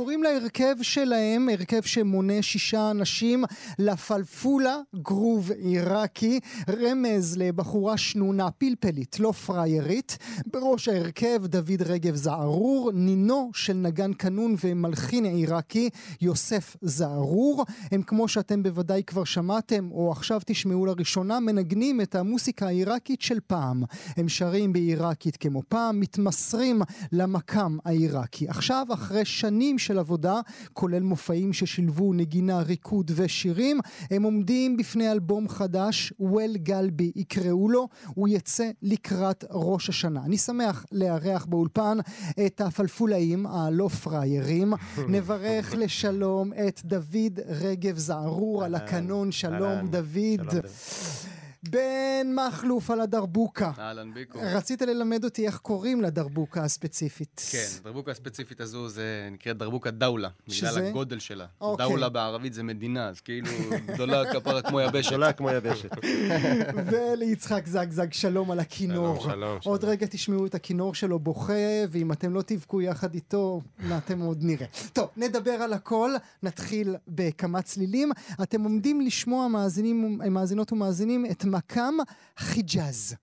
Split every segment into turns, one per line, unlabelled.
קוראים להרכב שלהם, הרכב שמונה שישה אנשים, לפלפולה גרוב עיראקי, רמז לבחורה שנונה פלפלית, לא פריירית. בראש ההרכב דוד רגב זערור, נינו של נגן קנון ומלחין עיראקי, יוסף זערור. הם כמו שאתם בוודאי כבר שמעתם, או עכשיו תשמעו לראשונה, מנגנים את המוסיקה העיראקית של פעם. הם שרים בעיראקית כמו פעם, מתמסרים למקם העיראקי. עכשיו, אחרי שנים של עבודה, כולל מופעים ששילבו נגינה, ריקוד ושירים. הם עומדים בפני אלבום חדש, וול גלבי יקראו לו, הוא יצא לקראת ראש השנה. אני שמח לארח באולפן את הפלפולאים הלא פראיירים. נברך לשלום את דוד רגב זערור על הקנון. שלום דוד. בן מכלוף על הדרבוקה.
אהלן ביקו.
רצית ללמד אותי איך קוראים לדרבוקה הספציפית.
כן, הדרבוקה הספציפית הזו זה נקראת דרבוקה דאולה,
שזה?
בגלל הגודל שלה.
אוקיי.
דאולה בערבית זה מדינה, אז כאילו גדולה כפרה כמו יבשת.
גדולה כמו יבשת.
וליצחק זגזג שלום על הכינור.
שלום, שלום,
עוד. רגע תשמעו את הכינור שלו בוכה, ואם אתם לא תבכו יחד איתו, אתם עוד נראה. טוב, נדבר על הכל, נתחיל בכמה צלילים. אתם עומדים לשמוע, מאזינים, מאזינות ומאזינים, את מקאם חיג'אז.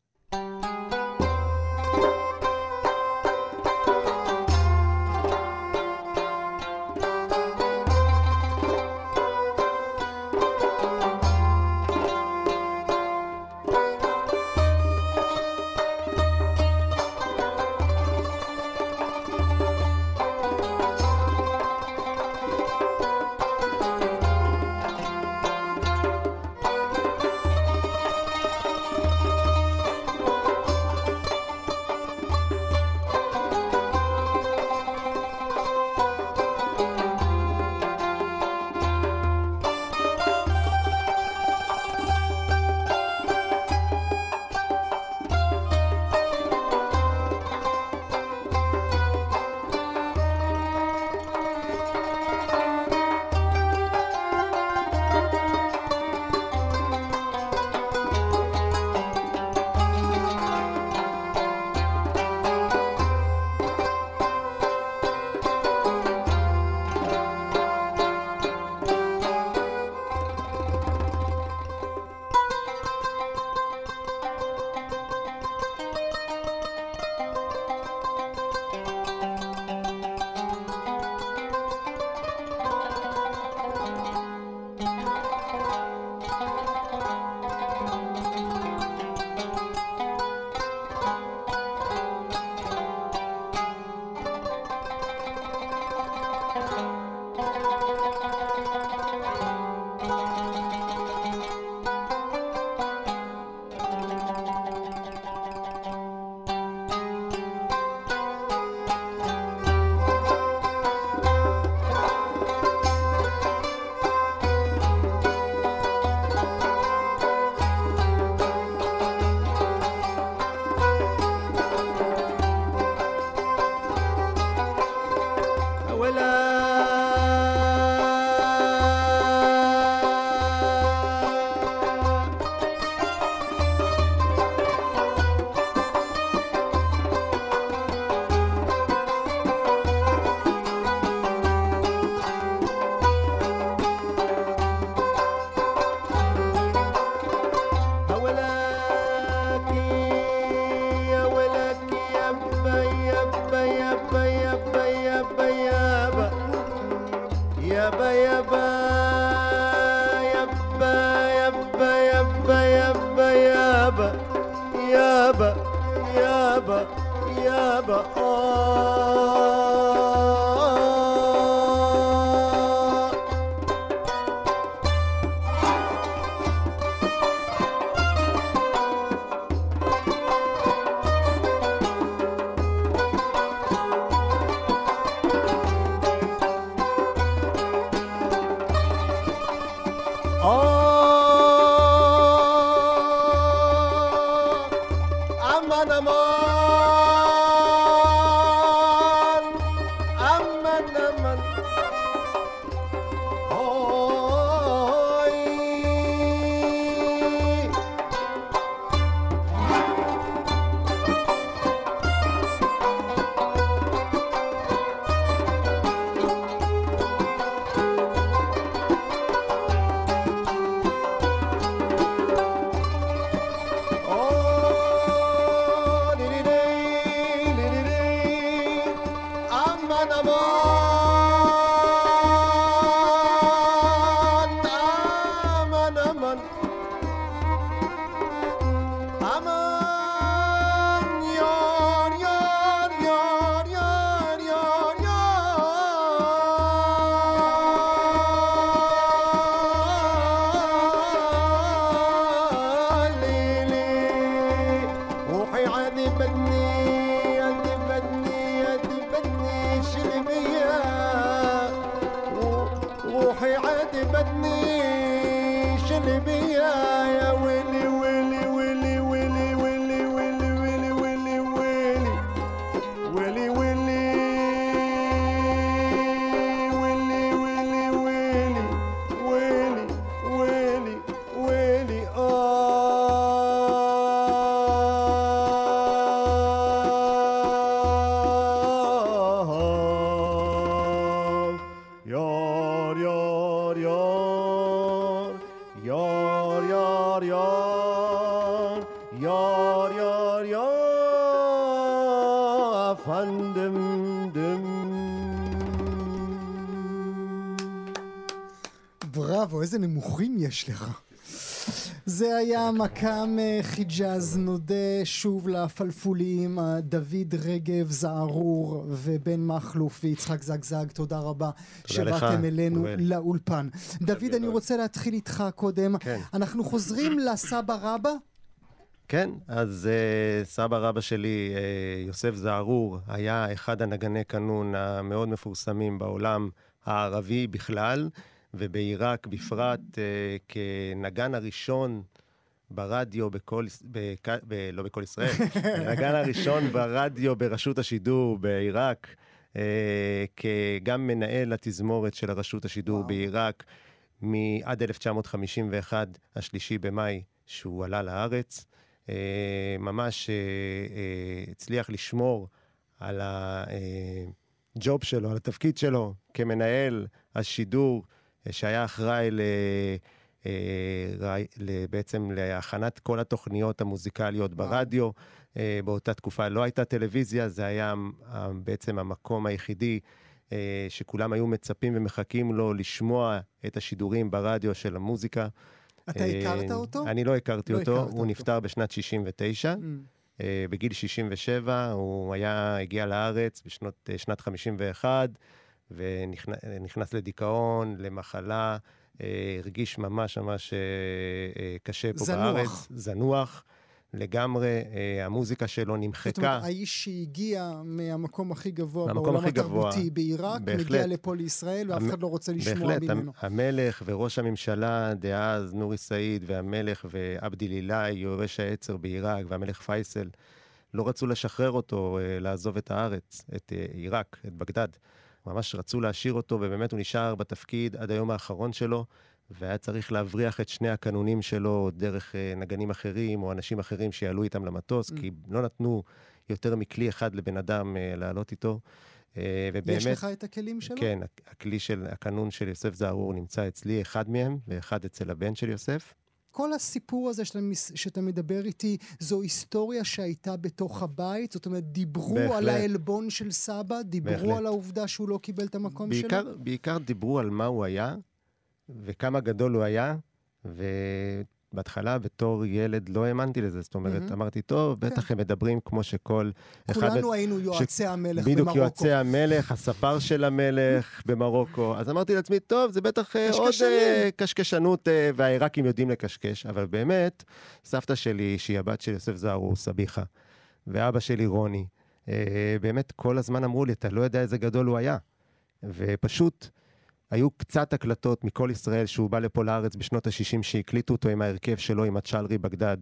يابا يابا يابا يابا يابا يابا يابا يابا يابا يابا آه
יש לך. זה היה מקאם אה, חיג'אז, נודה שוב לפלפולים, אה, דוד רגב זערור ובן מכלוף ויצחק זגזג, תודה רבה שבאתם אלינו. לאולפן. דוד, אני רוצה להתחיל איתך קודם.
כן.
אנחנו חוזרים לסבא רבא.
כן, אז uh, סבא רבא שלי, uh, יוסף זערור, היה אחד הנגני קנון המאוד מפורסמים בעולם הערבי בכלל, ובעיראק בפרט, uh, כנגן הראשון ברדיו בכל, בק, ב, לא בכל ישראל, הנגן הראשון ברדיו ברשות השידור בעיראק, uh, כגם מנהל התזמורת של הרשות השידור
וואו.
בעיראק, מעד 1951, השלישי במאי, שהוא עלה לארץ. אה, ממש אה, אה, הצליח לשמור על הג'וב שלו, על התפקיד שלו כמנהל השידור, אה, שהיה אחראי ל... אה, ל- בעצם להכנת כל התוכניות המוזיקליות. ברדיו. אה, באותה תקופה לא הייתה טלוויזיה, זה היה אה, בעצם המקום היחידי שכולם היו מצפים ומחכים לו לשמוע את השידורים ברדיו של המוזיקה.
אתה הכרת אותו?
אני לא הכרתי
לא
אותו,
הכרת אותו.
הוא נפטר בשנת 69.
Mm.
בגיל 67, הוא היה, הגיע לארץ בשנות, אה, שנת 51, ונכנס לדיכאון, למחלה, אה, הרגיש ממש ממש אה, אה, קשה פה
זנוח.
בארץ. זנוח. לגמרי, המוזיקה שלו
זאת
נמחקה.
אומרת, האיש שהגיע מהמקום הכי גבוה בעולם
הכי.
התרבותי בעיראק,
בהחלט.
מגיע לפה לישראל, ואף
המ-
אחד לא רוצה לשמוע
בהחלט,
ממנו.
המ- המלך וראש הממשלה דאז, נורי סעיד, והמלך ועבדי לילאי, יורש העצר בעיראק, והמלך פייסל, לא רצו לשחרר אותו, לעזוב את הארץ, את עיראק, את בגדד. ממש רצו להשאיר אותו, ובאמת הוא נשאר בתפקיד עד היום האחרון שלו, והיה צריך להבריח את שני הקנונים שלו דרך אה, נגנים אחרים, או אנשים אחרים שיעלו איתם למטוס,
Mm.
כי לא נתנו יותר מכלי אחד לבן אדם אה, לעלות איתו. אה, ובאמת...
יש לך את הכלים שלו?
כן, הכ- הכלי של, הקנון של יוסף זערור נמצא אצלי, אחד מהם, ואחד אצל הבן של יוסף.
כל הסיפור הזה שאתה, שאתה מדבר איתי, זו היסטוריה שהייתה בתוך הבית? זאת אומרת, דיברו
בהחלט.
על העלבון של סבא? דיברו
בהחלט.
על העובדה שהוא לא קיבל את המקום
בעיקר,
שלו?
בעיקר דיברו על מה הוא היה, וכמה גדול הוא היה, ובהתחלה בתור ילד לא האמנתי לזה. זאת אומרת,
מהמם.
אמרתי, טוב, בטח הם מדברים כמו שכל... אחד
כולנו היינו יועצי המלך
בדיוק
במרוקו.
יועצי המלך, הספר של המלך במרוקו. אז אמרתי לעצמי, טוב, זה בטח אה, עוד. אה, קשקשנות, אה, והעיראקים יודעים לקשקש, אבל באמת, סבתא שלי, שהיא הבת של יוסף זערור, סביחה, ואבא שלי, רוני, אה, באמת כל הזמן אמרו לי, אתה לא יודע איזה גדול הוא היה. ופשוט היו קצת הקלטות מכל ישראל שהוא בא לפה לארץ בשנות ה-60, שהקליטו אותו עם ההרכב שלו, עם הצ'לרי בגדד.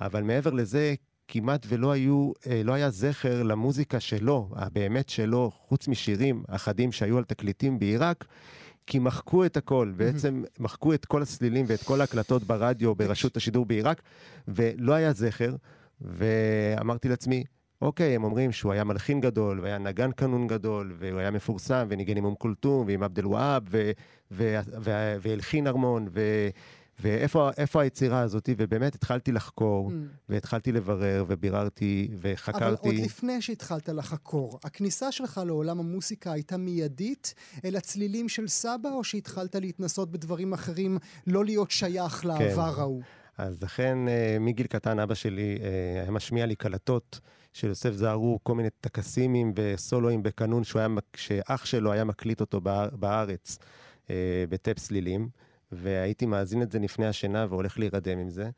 אבל מעבר לזה, כמעט ולא היו, אה, לא היה זכר למוזיקה שלו, הבאמת שלו, חוץ משירים אחדים שהיו על תקליטים בעיראק, כי מחקו את הכל, בעצם מחקו את כל הסלילים ואת כל ההקלטות ברדיו, ברשות השידור בעיראק, ולא היה זכר, ואמרתי לעצמי, אוקיי, הם אומרים שהוא היה מלחין גדול, והיה נגן קנון גדול, והוא היה מפורסם, וניגן עם אום כולתום, ועם עבד אל-והאב, והלחין ארמון, ו- ואיפה איפה היצירה הזאת? ובאמת התחלתי לחקור,
Mm.
והתחלתי לברר, וביררתי,
אבל
וחקרתי.
עוד לפני שהתחלת לחקור, הכניסה שלך לעולם המוסיקה הייתה מיידית אל הצלילים של סבא, או שהתחלת להתנסות בדברים אחרים, לא להיות שייך לעבר ההוא?
אז לכן, אה, מגיל קטן אבא שלי אה, היה משמיע לי קלטות של יוסף זערור, כל מיני טקסימים וסולואים בקנון שהוא היה, שאח שלו היה מקליט אותו באר- בארץ, אה, בטפ סלילים, והייתי מאזין את זה לפני השינה והולך להירדם עם זה.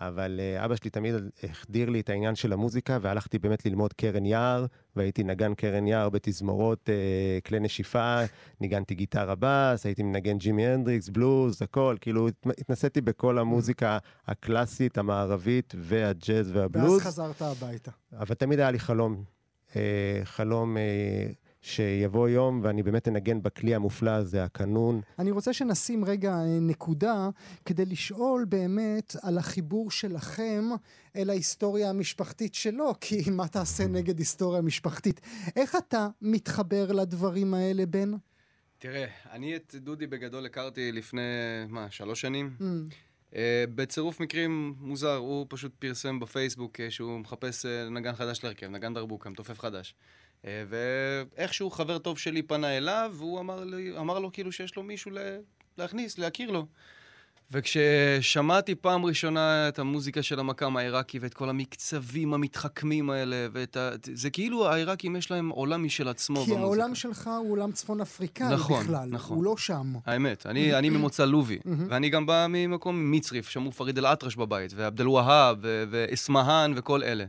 אבל אה, אבא שלי תמיד החדיר לי את העניין של המוזיקה, והלכתי באמת ללמוד קרן יער, והייתי נגן קרן יער בתזמורות אה, כלי נשיפה, ניגנתי גיטרה בס, הייתי מנגן ג'ימי הנדריקס, בלוז, הכל, כאילו הת- התנסיתי בכל המוזיקה הקלאסית, המערבית, והג'אז והבלוז.
ואז חזרת הביתה.
אבל תמיד היה לי חלום, אה, חלום אה, שיבוא יום ואני באמת אנגן בכלי המופלא הזה, הקנון.
אני רוצה שנשים רגע אה, נקודה כדי לשאול באמת על החיבור שלכם אל ההיסטוריה המשפחתית שלו, כי מה תעשה נגד היסטוריה משפחתית? איך אתה מתחבר לדברים האלה, בן?
תראה, אני את דודי בגדול הכרתי לפני, מה, שלוש שנים?
Mm,
Uh, בצירוף מקרים מוזר, הוא פשוט פרסם בפייסבוק uh, שהוא מחפש uh, נגן חדש להרכב, נגן דרבוקה, מתופף חדש. Uh, ואיכשהו חבר טוב שלי פנה אליו, והוא אמר, לי, אמר לו כאילו שיש לו מישהו לה, להכניס, להכיר לו. וכששמעתי פעם ראשונה את המוזיקה של המקאם העיראקי ואת כל המקצבים המתחכמים האלה, ואת ה... זה כאילו העיראקים יש להם עולם משל עצמו
כי
במוזיקה.
העולם שלך הוא עולם צפון אפריקאי
נכון,
בכלל,
נכון.
הוא לא שם.
האמת, אני, אני ממוצא לובי, ואני גם בא ממקום מצריף, שמעו פריד אל-אטרש בבית, ועבד אל-והאב, ו- ואסמהאן וכל אלה.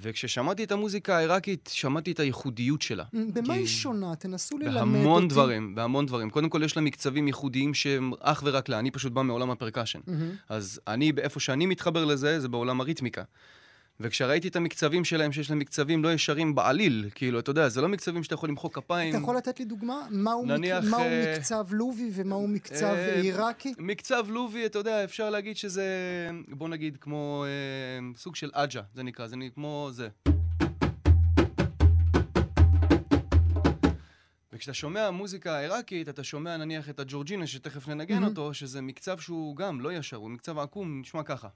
וכששמעתי את המוזיקה העיראקית, שמעתי את הייחודיות שלה.
במה
כי-
היא שונה? תנסו ללמד אותי.
בהמון דברים, בהמון דברים. קודם כל, יש לה מקצבים ייחודיים שהם אך ורק לה. אני פשוט בא מעולם הפרקשן. אז אני, באיפה שאני מתחבר לזה, זה בעולם הריתמיקה. וכשראיתי את המקצבים שלהם, שיש להם מקצבים לא ישרים בעליל, כאילו, אתה יודע, זה לא מקצבים שאתה יכול למחוא כפיים.
אתה יכול לתת לי דוגמה? מהו,
נניח,
מק... מהו
אה,
מקצב לובי ומהו מקצב
אה,
עיראקי?
מקצב לובי, אתה יודע, אפשר להגיד שזה, בוא נגיד, כמו אה, סוג של אג'ה, זה נקרא, זה נ- כמו זה. וכשאתה שומע מוזיקה עיראקית, אתה שומע נניח את הג'ורג'ינה, שתכף ננגן
מהמם.
אותו, שזה מקצב שהוא גם לא ישר, הוא מקצב עקום, נשמע ככה.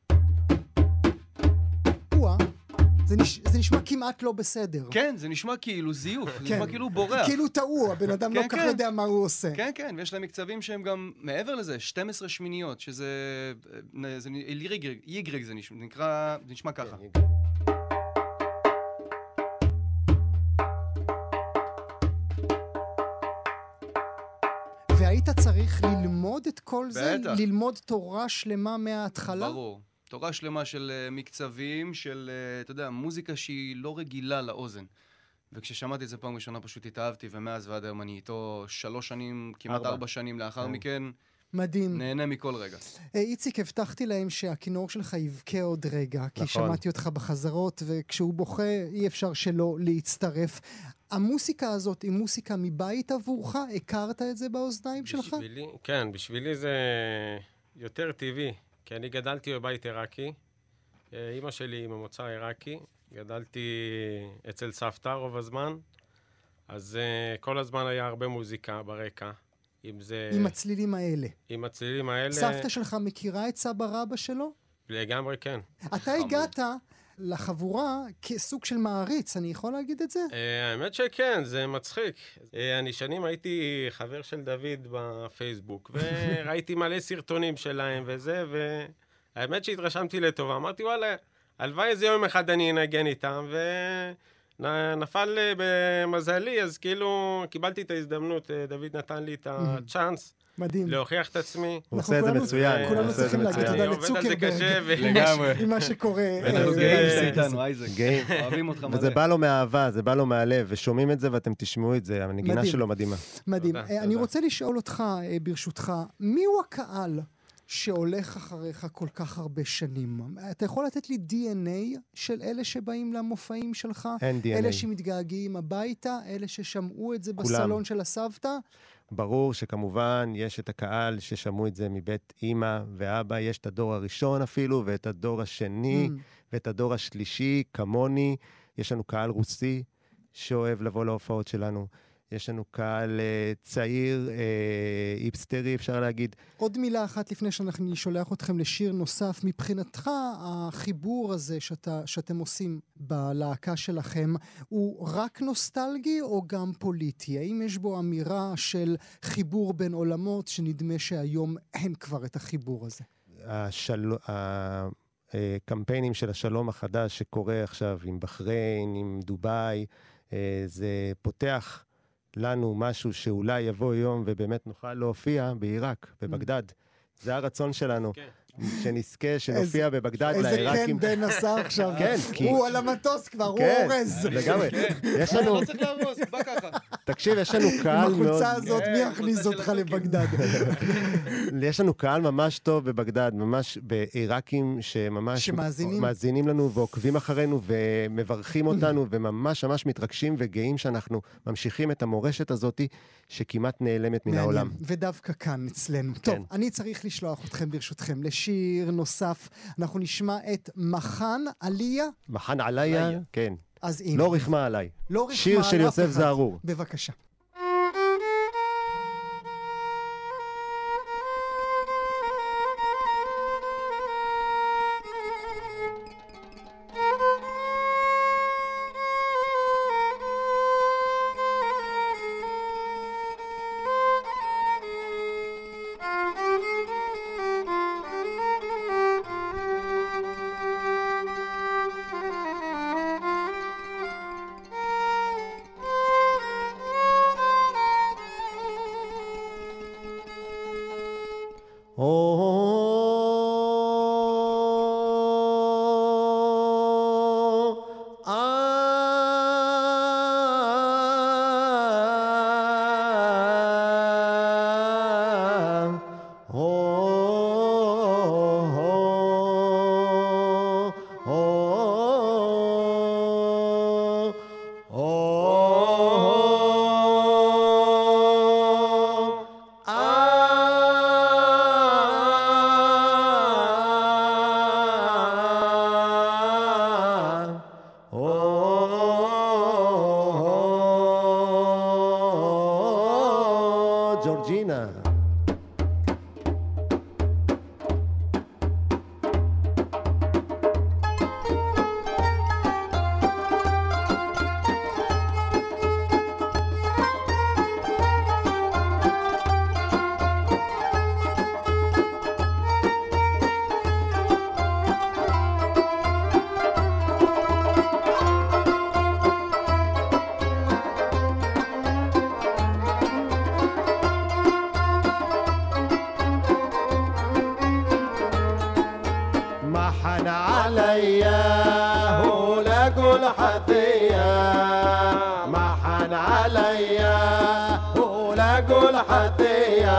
זה, נש... זה נשמע כמעט לא בסדר.
כן, זה נשמע כאילו זיוף, זה
כן.
נשמע כאילו הוא בורח.
כאילו טעו, הבן אדם לא
כן,
כל כך
כן.
יודע מה הוא עושה.
כן, כן, ויש להם מקצבים שהם גם מעבר לזה, 12 שמיניות, שזה... אה, זה ייגרג זה נקרא, זה נשמע ככה.
והיית צריך ללמוד את כל זה?
בטח.
ללמוד תורה שלמה מההתחלה?
ברור. תורה שלמה של uh, מקצבים, של, uh, אתה יודע, מוזיקה שהיא לא רגילה לאוזן. וכששמעתי את זה פעם ראשונה פשוט התאהבתי, ומאז ועד היום אני איתו שלוש שנים, כמעט
ארבע.
ארבע שנים לאחר
כן.
מכן,
מדהים.
נהנה מכל רגע.
אה, איציק, הבטחתי להם שהכינור שלך יבכה עוד רגע, כי
נכון.
שמעתי אותך בחזרות, וכשהוא בוכה אי אפשר שלא להצטרף. המוסיקה הזאת היא מוסיקה מבית עבורך? הכרת את זה באוזניים שלך?
בשבילי, כן, בשבילי זה יותר טבעי, כי אני גדלתי בבית עיראקי. אה, אימא שלי ממוצא עיראקי, גדלתי אצל סבתא רוב הזמן, אז uh, כל הזמן היה הרבה מוזיקה ברקע. אם זה...
עם הצלילים האלה.
עם הצלילים האלה...
סבתא שלך מכירה את סבא רבא שלו?
לגמרי כן.
אתה
חמוד.
הגעת לחבורה כסוג של מעריץ, אני יכול להגיד את זה?
Uh, האמת שכן, זה מצחיק. Uh, אני שנים הייתי חבר של דוד בפייסבוק, וראיתי מלא סרטונים שלהם וזה, והאמת שהתרשמתי לטובה. אמרתי, וואלה, הלוואי איזה יום אחד אני אנגן איתם, ונפל אה, במזלי, אז כאילו קיבלתי את ההזדמנות, אה, דוד נתן לי את הצ'אנס
מדהים.
להוכיח את עצמי.
הוא עושה את זה מצוין. הוא
כולנו צריכים להגיד. תודה
אני עובד על זה
לצוקרברג. עם מה שקורה.
בטח,
אה,
זה-
אה,
זה-
איתנו, אייזק.
גאים.
אוהבים אותך מלא.
וזה בא לו מאהבה, זה בא לו מהלב, ושומעים את זה ואתם תשמעו את זה, הנגינה. שלו מדהימה.
מדהים. אה, אני. רוצה לשאול אותך, אה, ברשותך, מיהו הקהל שהולך אחריך כל כך הרבה שנים? אתה יכול לתת לי DNA של אלה שבאים למופעים שלך?
אין
אלה
DNA.
שמתגעגעים הביתה? אלה ששמעו את זה
כולם.
בסלון של הסבתא?
ברור שכמובן יש את הקהל ששמעו את זה מבית אימא ואבא, יש את הדור הראשון אפילו, ואת הדור השני,
Mm.
ואת הדור השלישי, כמוני. יש לנו קהל רוסי שאוהב לבוא להופעות שלנו. יש לנו קהל אה, צעיר, אה, היפסטרי, אפשר להגיד.
עוד מילה אחת לפני שאני שולח אתכם לשיר נוסף. מבחינתך, החיבור הזה שאתה, שאתם עושים בלהקה שלכם, הוא רק נוסטלגי או גם פוליטי? האם יש בו אמירה של חיבור בין עולמות שנדמה שהיום אין כבר את החיבור הזה?
השל... הקמפיינים של השלום החדש שקורה עכשיו עם בחריין, עם דובאי, אה, זה פותח לנו משהו שאולי יבוא יום ובאמת נוכל להופיע בעיראק, בבגדד. זה הרצון שלנו.
כן.
שנזכה, שנופיע בבגדד
איזה כן
לעיראקים.
בן עשה עכשיו.
כן, כי-
הוא על המטוס כבר, הוא
כן,
אורז.
לגמרי. יש לנו,
לא צריך להרוס, בא ככה.
תקשיב, יש לנו קהל
עם
מאוד...
החולצה הזאת,
כן,
מי
החולצה
יכניס אותך. לבגדד?
יש לנו קהל ממש טוב בבגדד, ממש בעיראקים שממש...
שמאזינים?
מאזינים לנו ועוקבים אחרינו ומברכים אותנו וממש ממש מתרגשים וגאים שאנחנו ממשיכים את המורשת הזאת שכמעט נעלמת מן העולם.
ודווקא כאן, אצלנו. טוב,
כן.
אני צריך לשלוח אתכם, ברשותכם, לשיר נוסף. אנחנו נשמע את מחן עליה.
מחן עליה,
עליה.
כן.
אז הנה.
לא רחמה עליי.
לא רחמה
שיר
על
של
אף
יוסף
אחד.
זערור.
בבקשה.
Oh, Leopoldina. محن عليا ولقوا الحثية محن عليا ولقوا الحثية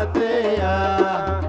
Mateia.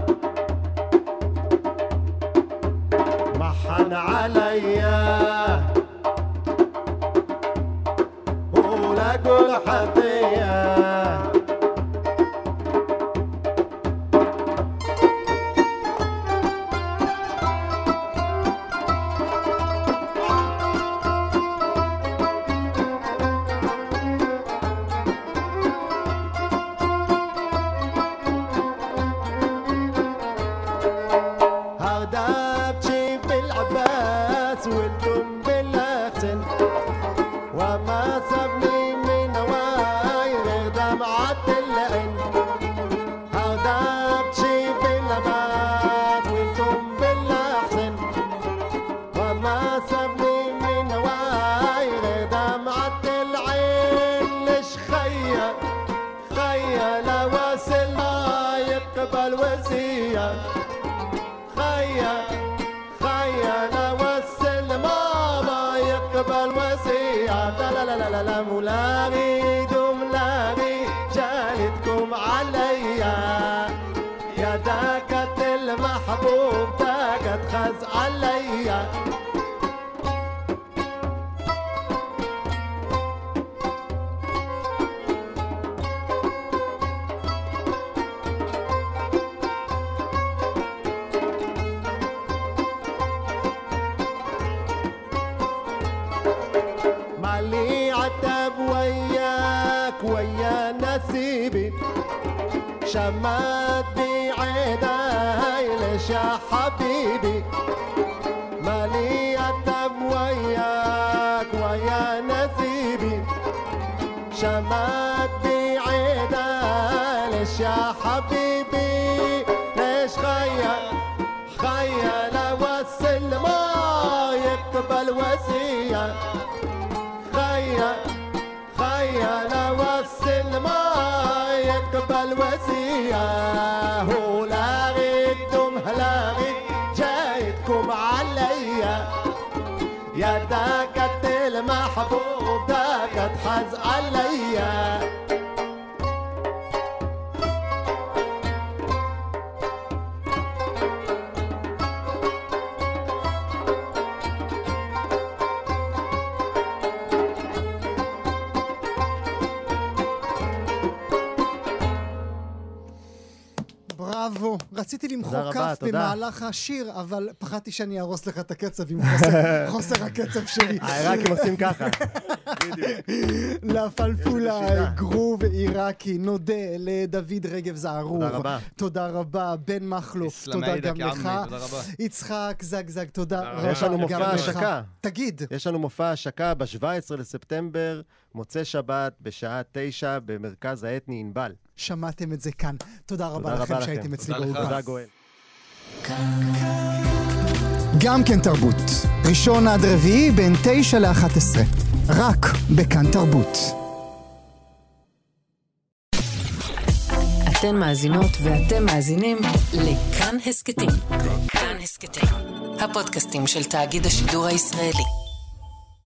حسيبي شمت بعيناي ليش يا حبيبي؟ مالي أدب وياك ويا نسيبي. شمت بعيناي ليش يا حبيبي؟ ليش خيا خيا وصل ما يقبل وسيا خيا يقبل وسيا هو لاغيتم هلاغي جايتكم عليا. يا داكت المحبوب داكت حز عليا.
בראבו. רציתי למחוא כף. במהלך השיר, אבל פחדתי שאני אהרוס לך את הקצב עם חוסר- הקצב שלי.
העיראקים עושים ככה.
לפלפולה. גרוב עיראקי, נודה לדוד רגב זערוב.
תודה רבה.
תודה רבה, בן מכלוף, תודה גם לך. יצחק זגזג, תודה
תודה
רבה.
יש לנו מופע. השקה.
תגיד,
יש לנו מופע השקה ב-17 לספטמבר, מוצאי שבת, בשעה תשע, במרכז האתני ענבל.
שמעתם את זה כאן. תודה רבה
תודה
לכם
רבה
שהייתם
לכם.
אצלי. באולפן.
תודה גואל.
גם כן תרבות. ראשון עד רביעי בין תשע לאחת עשרה. רק בכאן תרבות.
אתן מאזינות ואתם מאזינים לכאן הסכתים. כאן הסכתים, הפודקאסטים של תאגיד השידור הישראלי.